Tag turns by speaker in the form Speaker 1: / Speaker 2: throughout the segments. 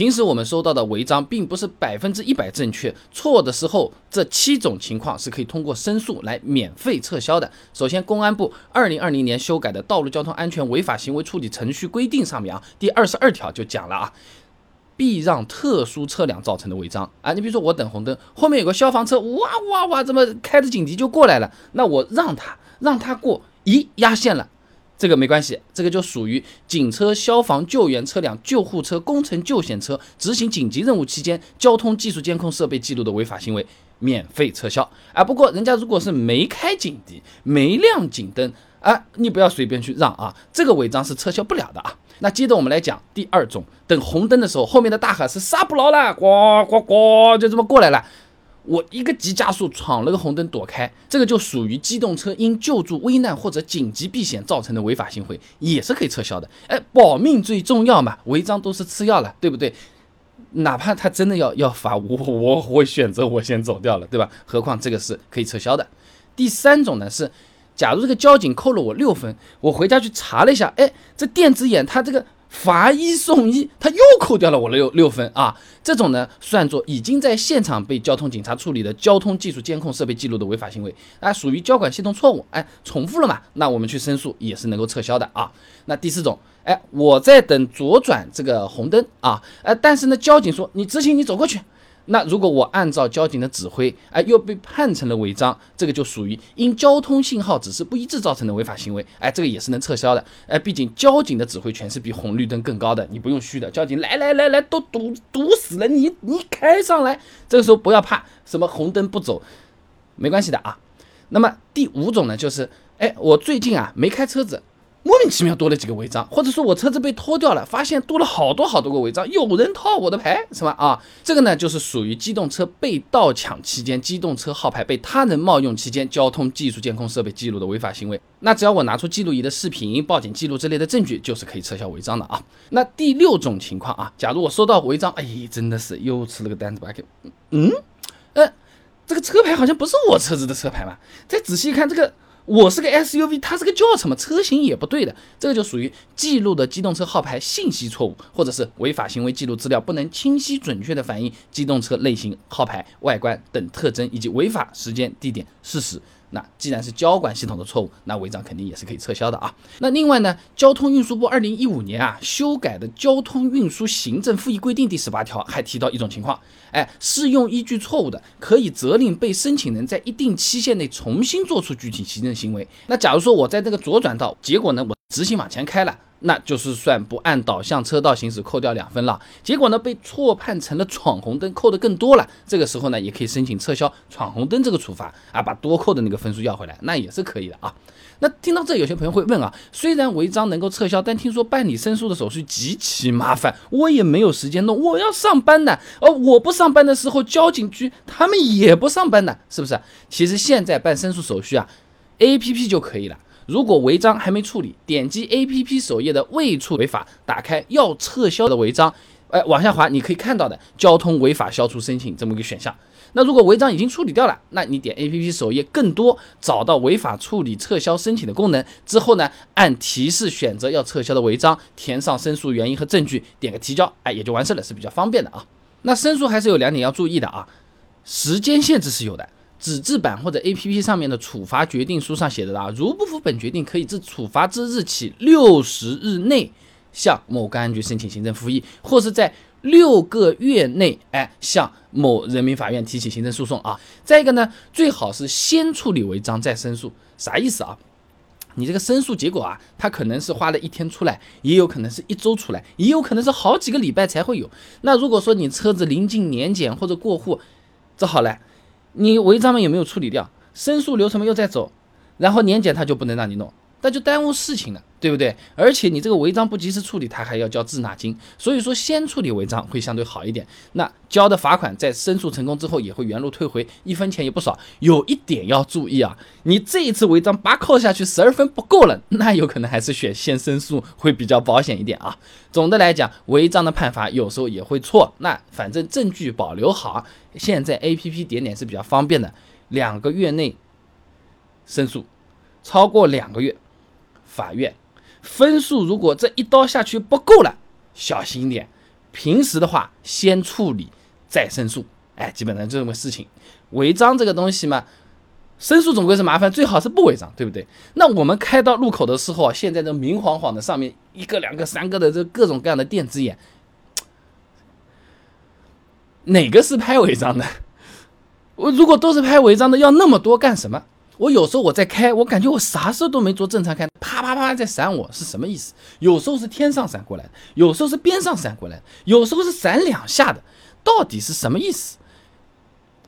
Speaker 1: 平时我们收到的违章并不是百分之一百正确，错的时候，这七种情况是可以通过申诉来免费撤销的。首先，公安部二零二零年修改的《道路交通安全违法行为处理程序规定》上面啊，第二十二条就讲了啊，避让特殊车辆造成的违章啊。你比如说我等红灯，后面有个消防车，哇哇哇，这么开着警笛就过来了，那我让他让他过，咦，压线了。这个没关系，这个就属于警车、消防救援车辆、救护车、工程救险车执行紧急任务期间交通技术监控设备记录的违法行为，免费撤销。啊，不过人家如果是没开警笛、没亮警灯，啊，你不要随便去让啊，这个违章是撤销不了的啊。那接着我们来讲第二种，等红灯的时候，后面的大海是刹不牢了，呱呱呱，就这么过来了。我一个急加速闯了个红灯躲开，这个就属于机动车因救助危难或者紧急避险造成的违法行为，也是可以撤销的。哎，保命最重要嘛，违章都是次要了，对不对？哪怕他真的要要罚我，我会选择我先走掉了，对吧？何况这个是可以撤销的。第三种呢是，假如这个交警扣了我六分，我回家去查了一下，哎，这电子眼它这个。罚一送一，他又扣掉了我六六分啊！这种呢，算作已经在现场被交通警察处理的交通技术监控设备记录的违法行为，啊，属于交管系统错误，哎，重复了嘛？那我们去申诉也是能够撤销的啊。那第四种，哎，我在等左转这个红灯啊，哎，但是呢，交警说你直行，你走过去。那如果我按照交警的指挥，哎，又被判成了违章，这个就属于因交通信号指示不一致造成的违法行为，哎，这个也是能撤销的，哎，毕竟交警的指挥权是比红绿灯更高的，你不用虚的，交警来来来来，都堵堵死了，你你开上来，这个时候不要怕什么红灯不走，没关系的啊。那么第五种呢，就是，哎，我最近啊没开车子。莫名其妙多了几个违章，或者说我车子被拖掉了，发现多了好多好多个违章，有人套我的牌是吧？啊，这个呢就是属于机动车被盗抢期间，机动车号牌被他人冒用期间，交通技术监控设备记录的违法行为。那只要我拿出记录仪的视频、报警记录之类的证据，就是可以撤销违章的啊。那第六种情况啊，假如我收到违章，哎，真的是又吃了个单子吧？嗯，呃，这个车牌好像不是我车子的车牌嘛？再仔细一看这个。我是个 SUV，它是个轿车嘛，车型也不对的，这个就属于记录的机动车号牌信息错误，或者是违法行为记录资料不能清晰准确的反映机动车类型、号牌、外观等特征以及违法时间、地点、事实。那既然是交管系统的错误，那违章肯定也是可以撤销的啊。那另外呢，交通运输部二零一五年啊修改的《交通运输行政复议规定》第十八条还提到一种情况，哎，适用依据错误的，可以责令被申请人在一定期限内重新做出具体行政行为。那假如说我在这个左转道，结果呢我直行往前开了。那就是算不按导向车道行驶，扣掉两分了。结果呢，被错判成了闯红灯，扣的更多了。这个时候呢，也可以申请撤销闯红灯这个处罚啊，把多扣的那个分数要回来，那也是可以的啊。那听到这，有些朋友会问啊，虽然违章能够撤销，但听说办理申诉的手续极其麻烦，我也没有时间弄，我要上班的。而我不上班的时候，交警局他们也不上班的，是不是？其实现在办申诉手续啊，A P P 就可以了。如果违章还没处理，点击 A P P 首页的未处违法，打开要撤销的违章，哎，往下滑，你可以看到的交通违法消除申请这么一个选项。那如果违章已经处理掉了，那你点 A P P 首页更多，找到违法处理撤销申请的功能之后呢，按提示选择要撤销的违章，填上申诉原因和证据，点个提交，哎，也就完事了，是比较方便的啊。那申诉还是有两点要注意的啊，时间限制是有的。纸质版或者 A P P 上面的处罚决定书上写的啊，如不服本决定，可以自处罚之日起六十日内向某公安局申请行政复议，或是在六个月内哎向某人民法院提起行政诉讼啊。再一个呢，最好是先处理违章再申诉，啥意思啊？你这个申诉结果啊，它可能是花了一天出来，也有可能是一周出来，也有可能是好几个礼拜才会有。那如果说你车子临近年检或者过户，这好了。你违章们有没有处理掉？申诉流程嘛又在走，然后年检他就不能让你弄，那就耽误事情了，对不对？而且你这个违章不及时处理，他还要交滞纳金，所以说先处理违章会相对好一点。那交的罚款在申诉成功之后也会原路退回，一分钱也不少。有一点要注意啊，你这一次违章八扣下去十二分不够了，那有可能还是选先申诉会比较保险一点啊。总的来讲，违章的判罚有时候也会错，那反正证据保留好。现在 A P P 点点是比较方便的，两个月内申诉，超过两个月，法院分数如果这一刀下去不够了，小心一点，平时的话先处理再申诉，哎，基本上这么个事情。违章这个东西嘛，申诉总归是麻烦，最好是不违章，对不对？那我们开到路口的时候，现在这明晃晃的，上面一个、两个、三个的这各种各样的电子眼，哪个是拍违章的？我如果都是拍违章的，要那么多干什么？我有时候我在开，我感觉我啥事都没做，正常开，啪啪啪在闪，我是什么意思？有时候是天上闪过来，有时候是边上闪过来，有时候是闪两下的，到底是什么意思？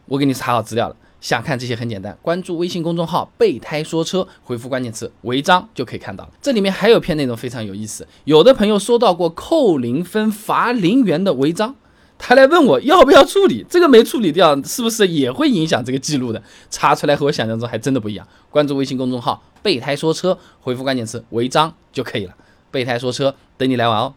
Speaker 1: 我给你查好资料了，想看这些很简单，关注微信公众号“备胎说车”，回复关键词“违章”就可以看到了。这里面还有篇内容非常有意思，有的朋友收到过扣零分、罚零元的违章，他来问我要不要处理，这个没处理掉，是不是也会影响这个记录的？查出来和我想象中还真的不一样。关注微信公众号“备胎说车”，回复关键词“违章”就可以了。备胎说车，等你来玩哦。